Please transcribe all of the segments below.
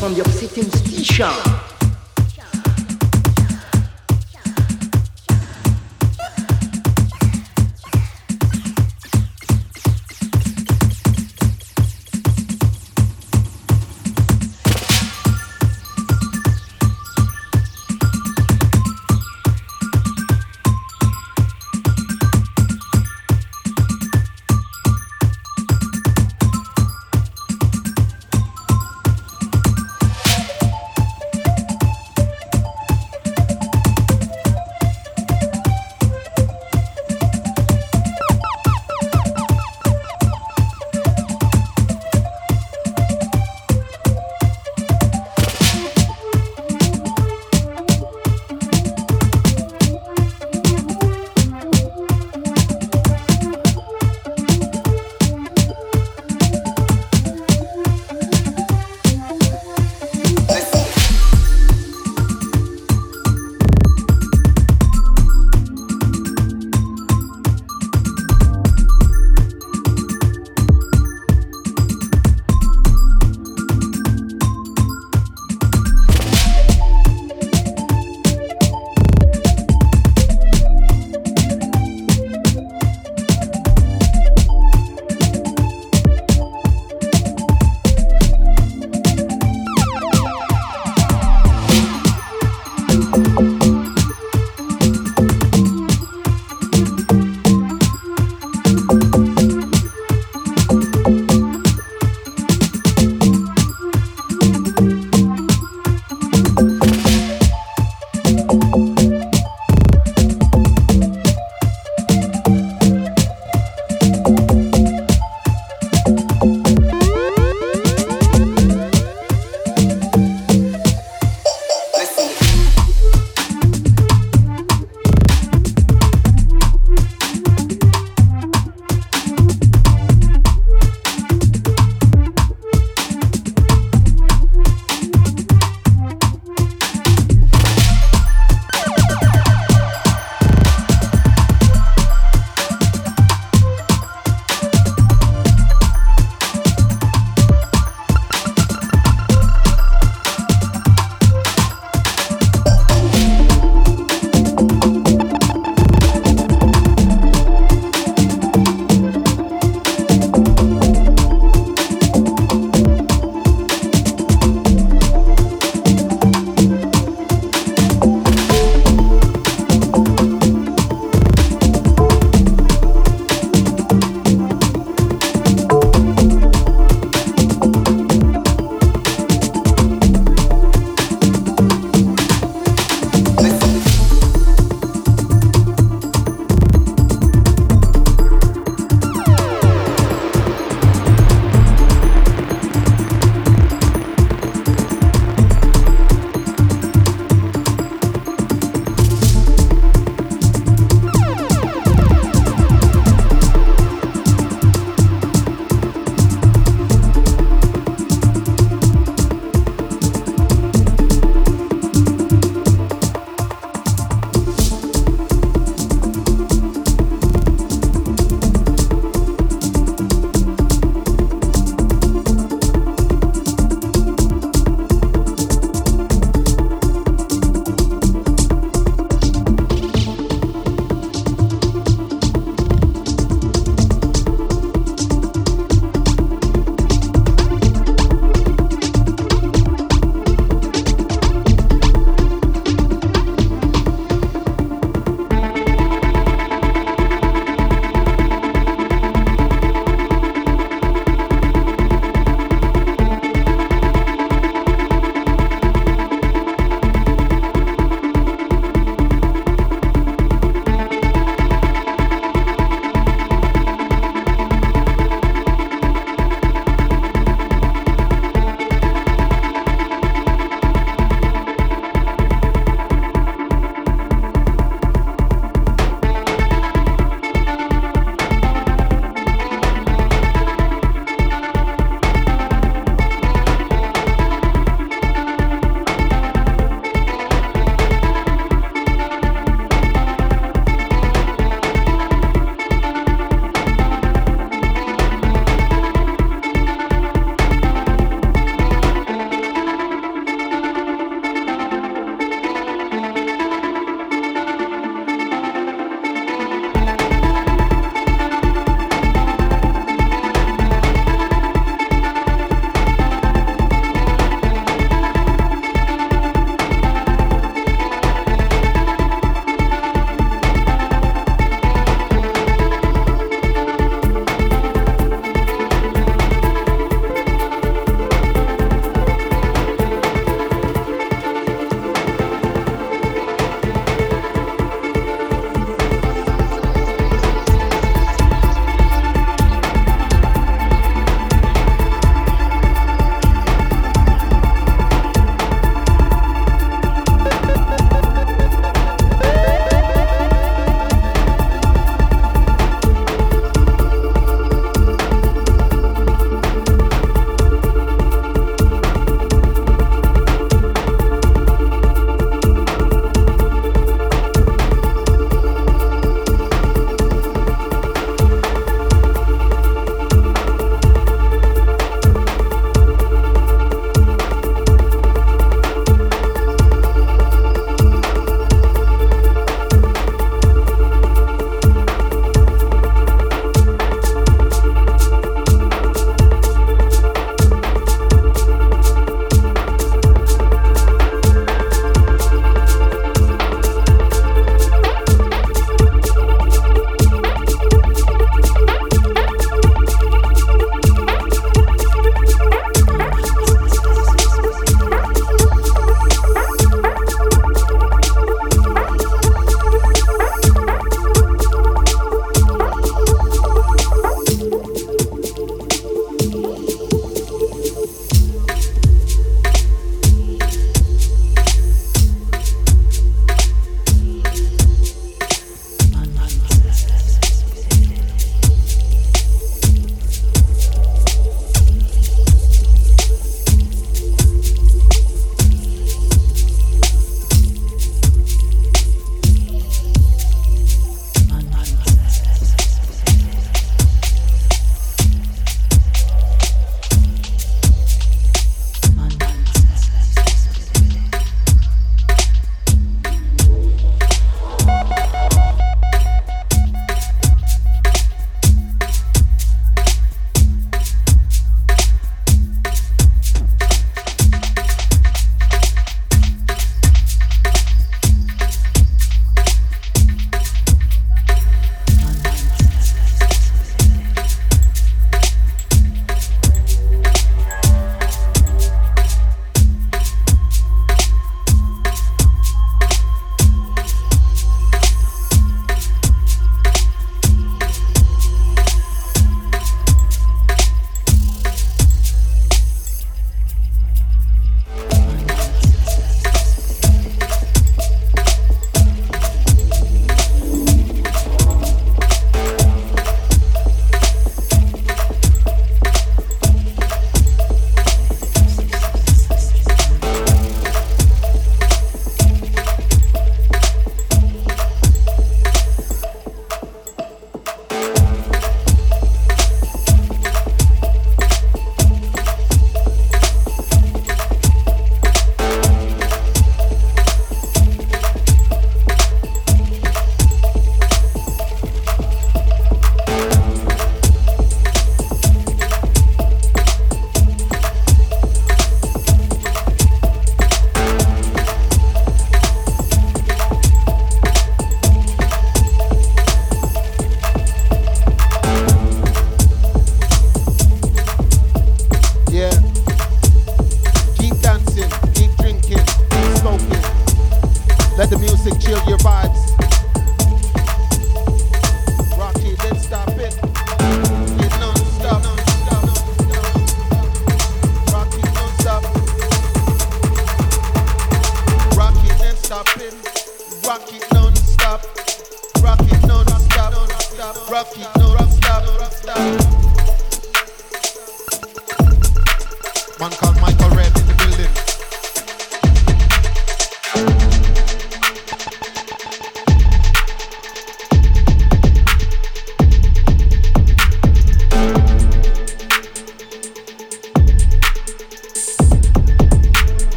from the upsetting station.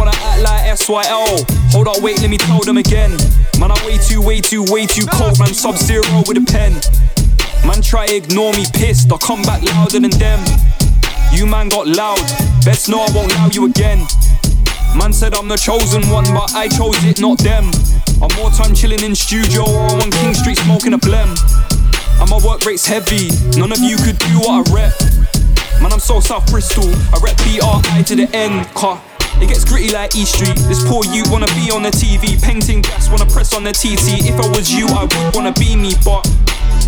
wanna act like SYL. Hold up, wait, let me tell them again. Man, I'm way too, way too, way too cold. Man, sub zero with a pen. Man, try ignore me, pissed. I'll come back louder than them. You man got loud. Best know I won't allow you again. Man said I'm the chosen one, but I chose it, not them. I'm more time chilling in studio or on King Street smoking a blem. And my work rate's heavy. None of you could do what I rep. Man, I'm so South Bristol. I rep BRI to the end. Car. It gets gritty like E Street. This poor you wanna be on the TV. Painting gas, wanna press on the TT. If I was you, I would wanna be me, but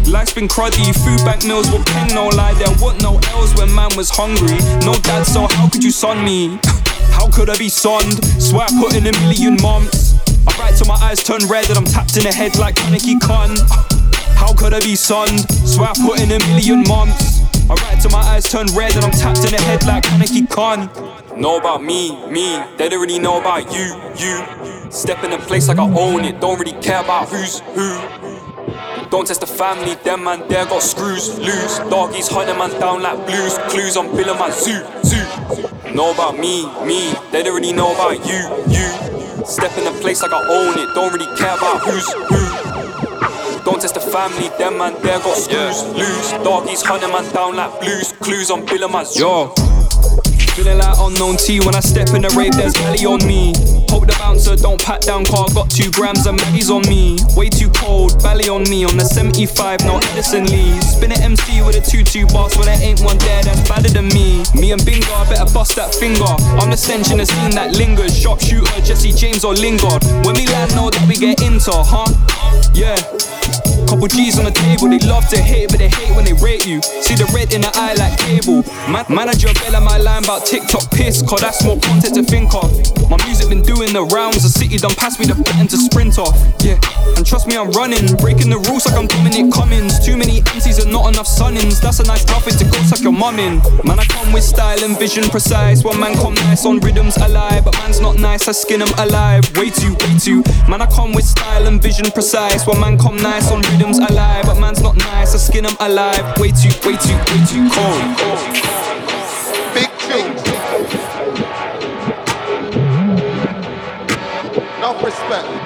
Life's been cruddy, food bank meals will pen no lie. There weren't no L's when man was hungry. No dad, so how could you son me? how could I be sonned? Swear I put in a million months. I write till my eyes turn red and I'm tapped in the head like Kaneki Khan. How could I be sonned? Swear I put in a million months. I write till my eyes turn red and I'm tapped in the head like Kaneki Khan. Know about me, me, they don't really know about you, you. Step in a place like I own it, don't really care about who's who. Don't test the family, them man there got screws loose. Doggies hunting man down like blues. Clues I'm billing my zoo, zoo. Know about me, me, they don't really know about you, you. Step in a place like I own it, don't really care about who's who. Don't test the family, them man there got screws yeah. loose. Doggies hunting man down like blues. Clues on Bill my zoo. Yo. Feeling like Unknown T when I step in the rave, there's belly on me. Hope the bouncer don't pat down car, got two grams of Maggie's on me. Way too cold, belly on me on the 75, no Edison Lee. Spin an MC with a 2-2 boss, but there ain't one there that's better than me. Me and Bingo, I better bust that finger. I'm the stench in the scene that lingers. Sharpshooter, Jesse James or Lingard. When we land, know that we get into, huh? Yeah. Couple G's on the table, they love to hate, but they hate when they rate you. See the red in the eye like cable. Man- manager bell on my line about TikTok piss, cause that's more content to think of. My music been doing the rounds, the city done pass me the button to sprint off. Yeah, and trust me, I'm running, breaking the rules like I'm Dominic Cummings. Too many MCs and not enough sunnings. That's a nice outfit to go suck your mum in. Man, I come with style and vision precise. One man come nice on rhythms alive, but man's not nice, I skin him alive. Way too, way too. Man, I come with style and vision precise. One man come nice on rhythms alive, but man's not nice, I skin him alive. Way too, way too, way too cold. Big tune. Enough respect.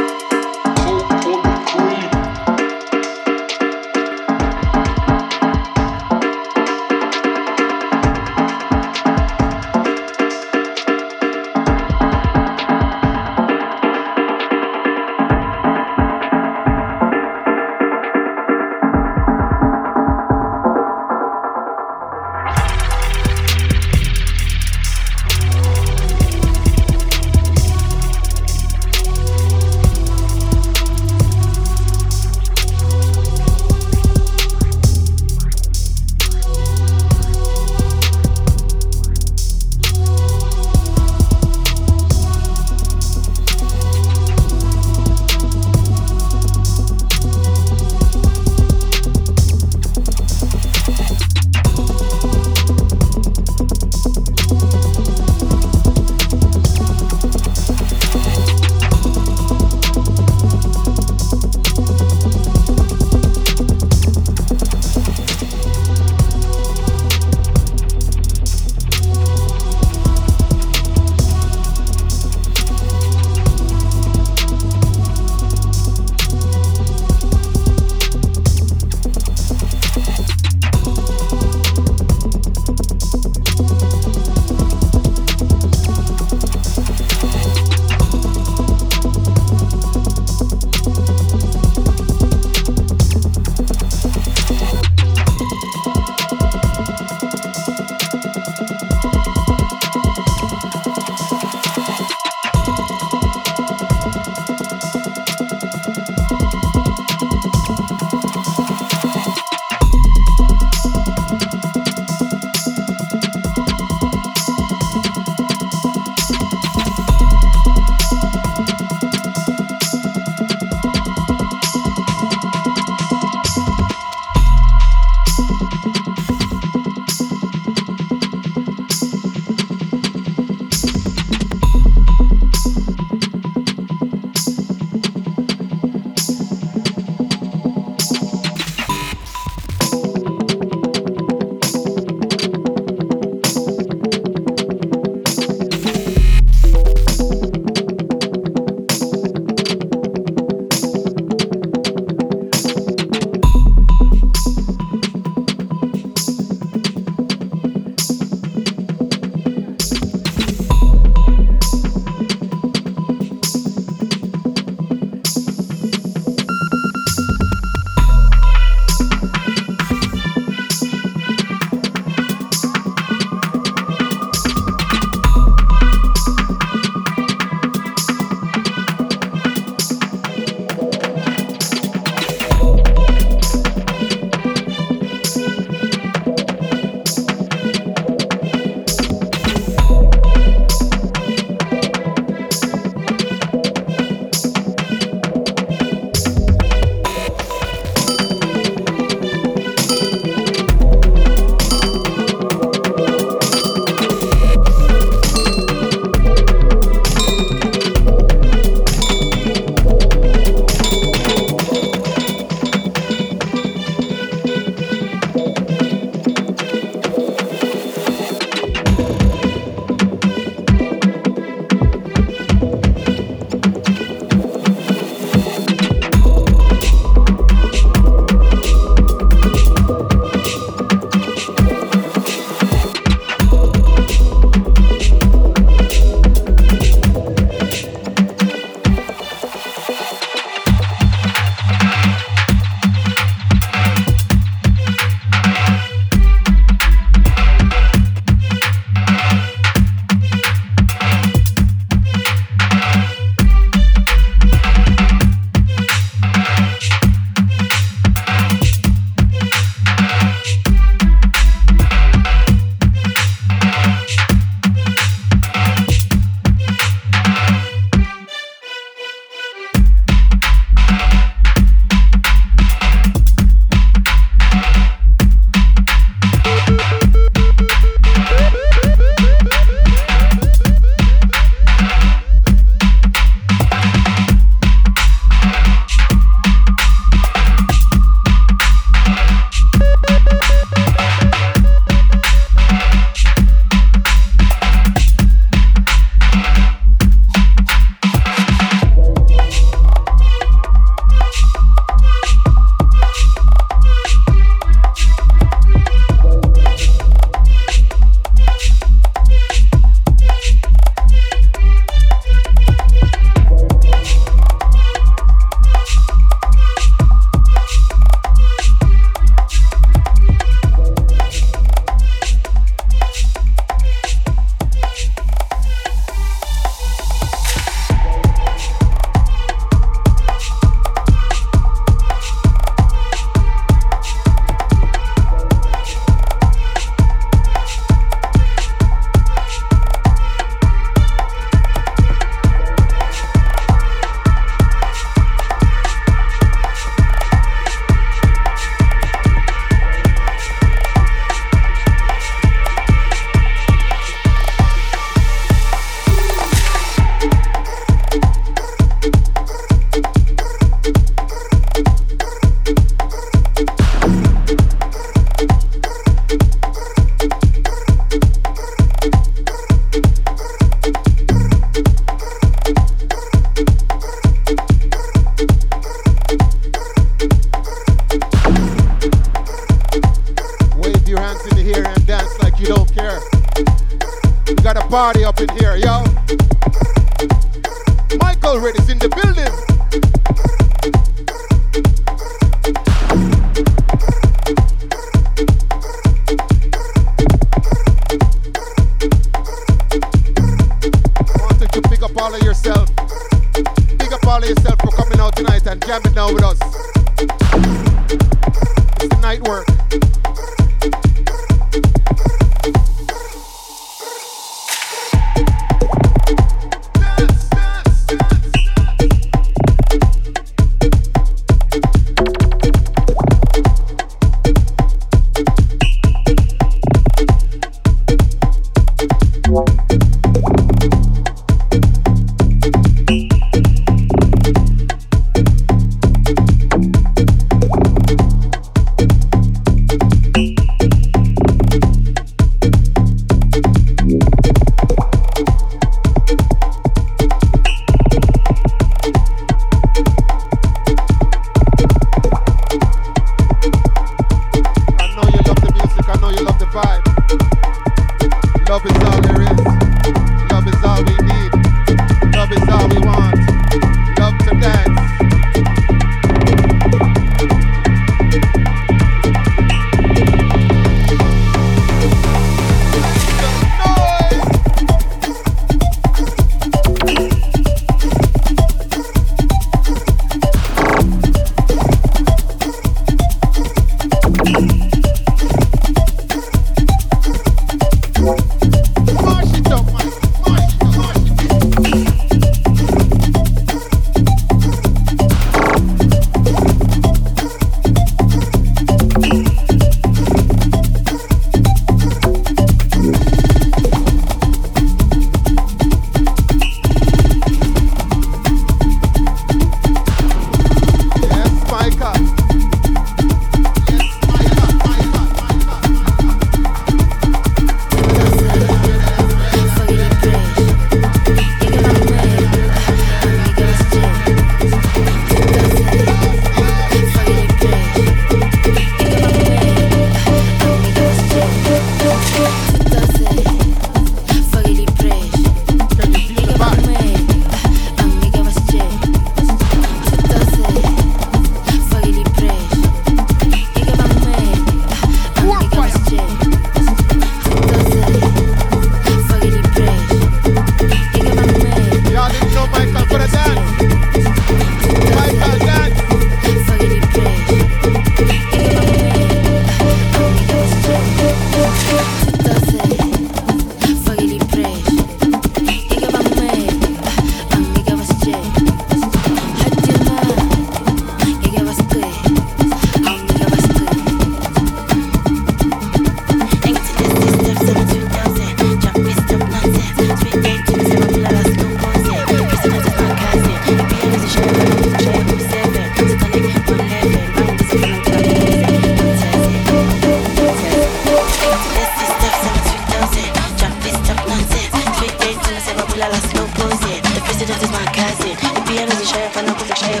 Sana kufashaya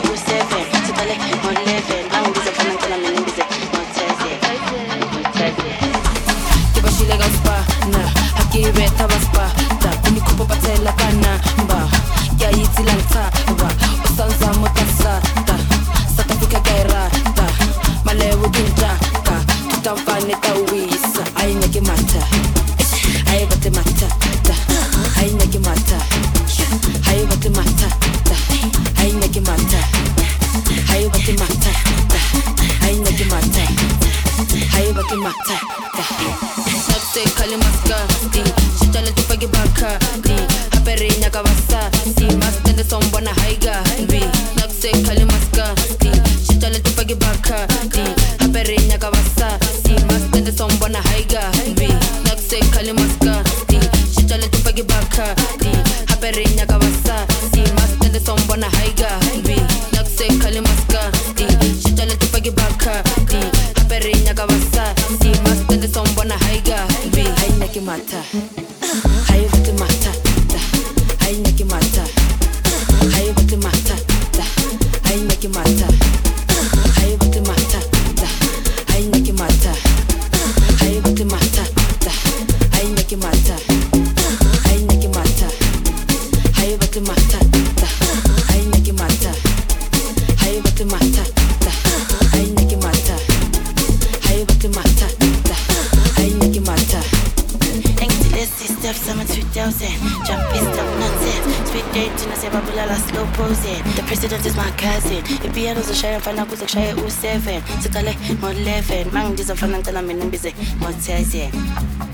ngo-10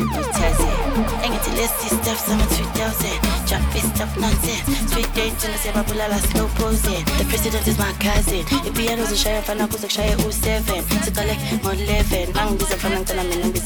ngo-10 engithi lesi stuff sama-2000 Drop stuff nonsense. Sweet day tuna siyababulala slow posing. The president is my cousin. Ipiano zishaya mfana kuze kushaye u-7 siqale ngo-11 ma ngibiza mfana ngicela mina ngibize ngo-10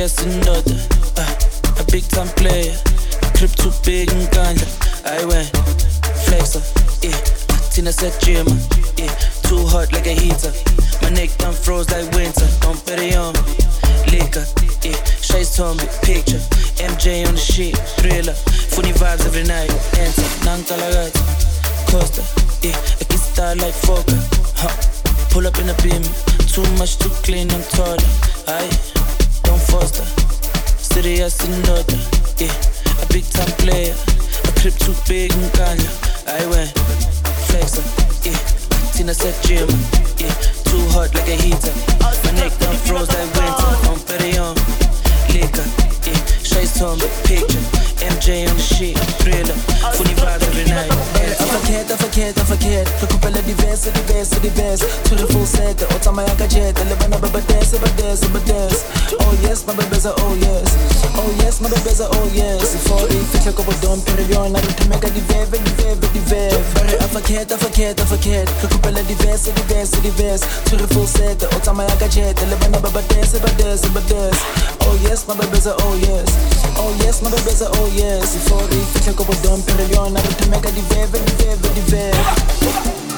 yes another. Uh, a big time player, grip too big and ganja. I went flexer, yeah. Tina said gym, yeah. Too hot like a heater. My neck done froze like winter. Don't bet it on me. Liquor, yeah. Shades on me, picture. MJ on the sheet, thriller. Funny vibes every night. Enter, Nankalagat, Costa, yeah. I can style like Fokker, huh. Pull up in a beam, too much too clean, I'm taller. Aye don't foster. Serious in order, yeah. A big time player, a crib too big and ganja. I went flexer, yeah. Tina said gym, yeah. Too hot like a heater. My neck done froze like winter. I'm On Perion, liquor, yeah. Shades on the picture. MJ on the shit, thriller, fully vibe every night. Yeah. Afakhet, afakhet, afakhet, rekupela di verse, di verse, di verse. To the full set, otamaya kajet, elebana baba dance, baba dance, baba dance. Oh yes, my babies are oh yes, oh yes, my babies are oh yes. Before they fit like a dome, perion, I don't make a di verve, di verve, di verve. Bare afakhet, afakhet, afakhet, rekupela di verse, di verse, di verse. To the full set, otamaya kajet, elebana baba dance, baba dance, baba dance. Oh yes, my babies are oh yes, oh yes, my babies are oh yes. For the fihle ko bodom pero yona re themeka di veve, di veve, di veve.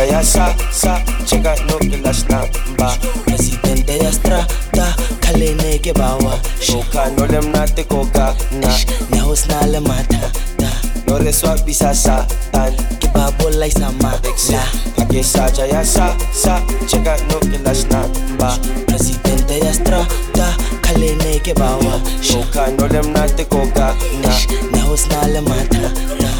Saja ya sa sa cheka no kilas na ba Presidente ya strata kalene ke bawa Shoka no lem na te koka na Ne hos na le mata da No reswa bisa sa tan Ke babo lai sama La Ake saja ya sa sa cheka no kilas na ba Presidente ya strata kalene ke bawa Shoka no lem na te koka na Ne hos na le mata da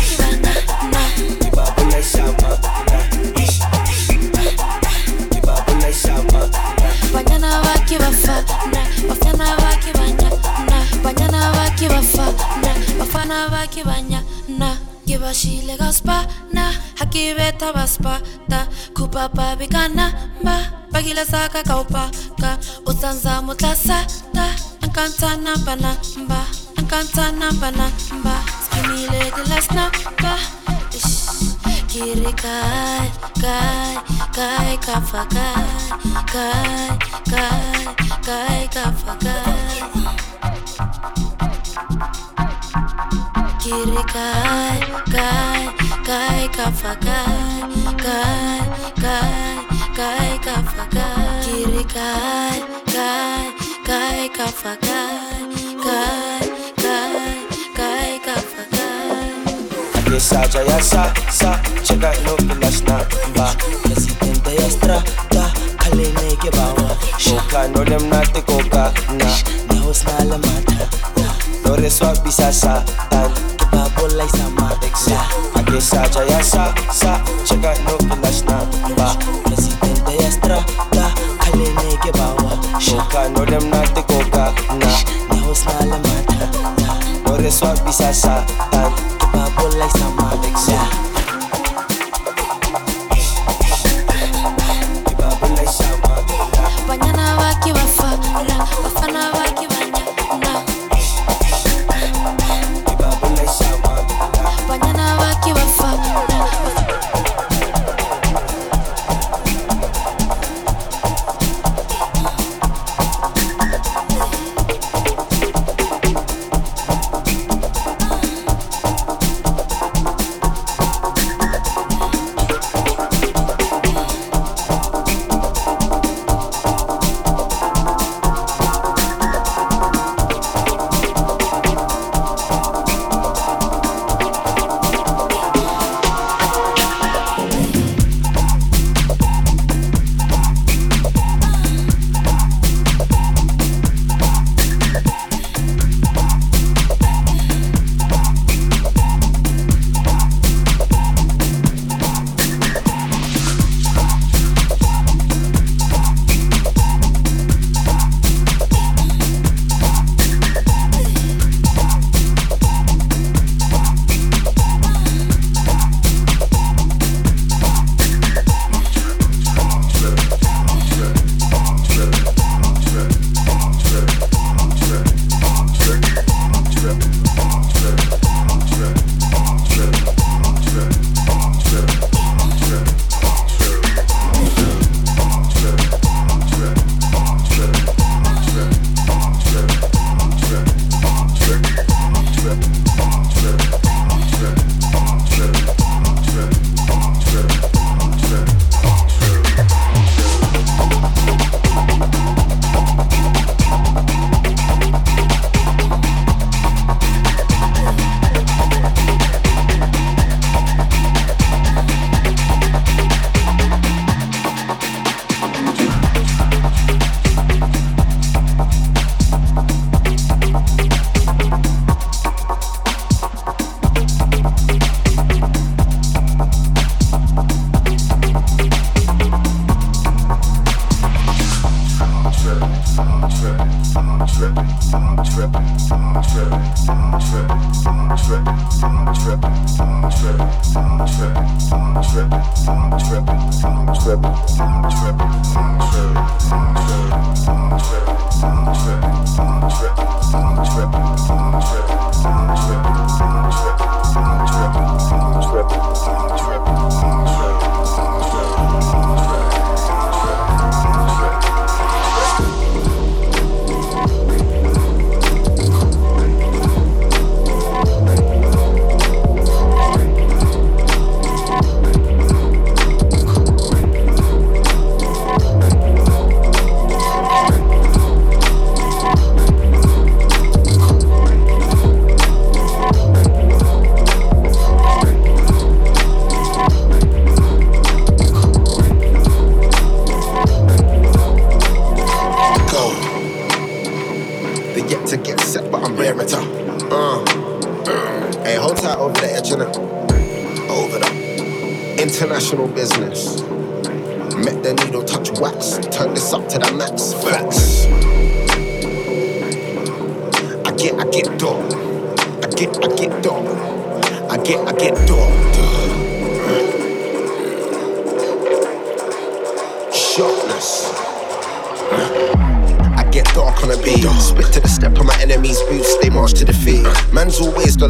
hakibeta baspata kupapa bikana ba bagila saka kaupaka usanza mutlasata ankantana banamba ankantana banamba skimile dilasnamba kiri kai kai kai kafa kai kai kai kai kafa kai. Kiri kai kai kai kafa kai kai kai kai kafa kai. Kiri kai kai kai kafa kai kai kai kai kafa kai. Ake saja ya sa sa. Cheka no kilas na ba Presidente ya strata kalene ke bawa Shoka no lem na te koka na. Ne na le mata No reswa bisa sa tan Ke babola isama la Ake saja ya sa sa cheka no kilas na ba. Presidente ya strata kalene ke bawa Shoka no lem na te koka na. Ne hos na le mata No reswa bisa sa tan Ke babola isama la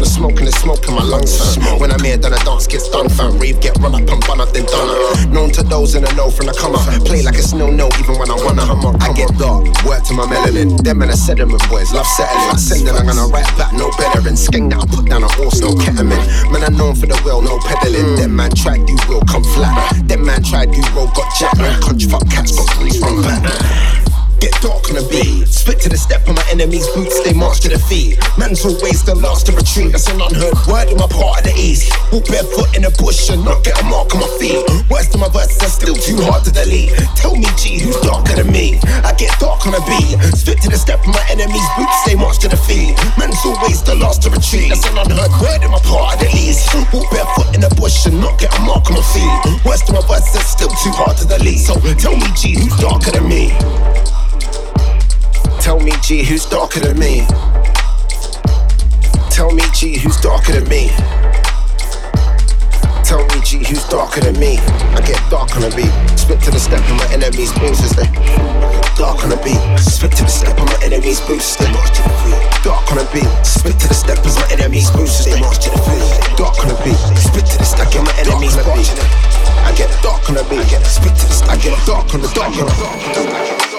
the smoke and the smoke in my lungs. Fam. When I'm here, then a dance gets done, fam. Rave get run up and bun up, then done up. Known to those in the know from the come up. Play like it's no no, even when I wanna. I get dark, work to my melanin. Them and a sediment boys love settling. I send that I'm gonna write back, no better. And skeng that I put down a horse, no ketamine. Man, I'm known for the well, no peddling. Them man tried, you will come flat. Them man tried, you will got jack. Country fuck cats, but please run back. Get dark on the beat. Split to the step of my enemy's boots, they march to the feet. Man's always the last to retreat. That's an unheard word in my part of the east. Walk barefoot in the bush and not get a mark on my feet. Worst of my verses are still too hard to delete. Tell me, G, who's darker than me? I get dark on the beat. Split to the step of my enemy's boots, they march to the feet. Man's always the last to retreat. That's an unheard word in my part of the east. Walk barefoot in the bush and not get a mark on my feet. Worst of my verses are still too hard to delete. So tell me, G, who's darker than me? Tell me, G, who's darker than me? Tell me, G, who's darker than me? Tell me, G, who's darker than me? I get dark on the beat. Spit to the step of my enemies' boots they dark on the beat. Spit to the step of my enemies' boots they. Dark on the beat. Spit to the step of my enemies' boots they. Dark on the beat. Spit to the step of my enemies' boots. I get dark on the beat. Spit to the. I get dark on the dark on the.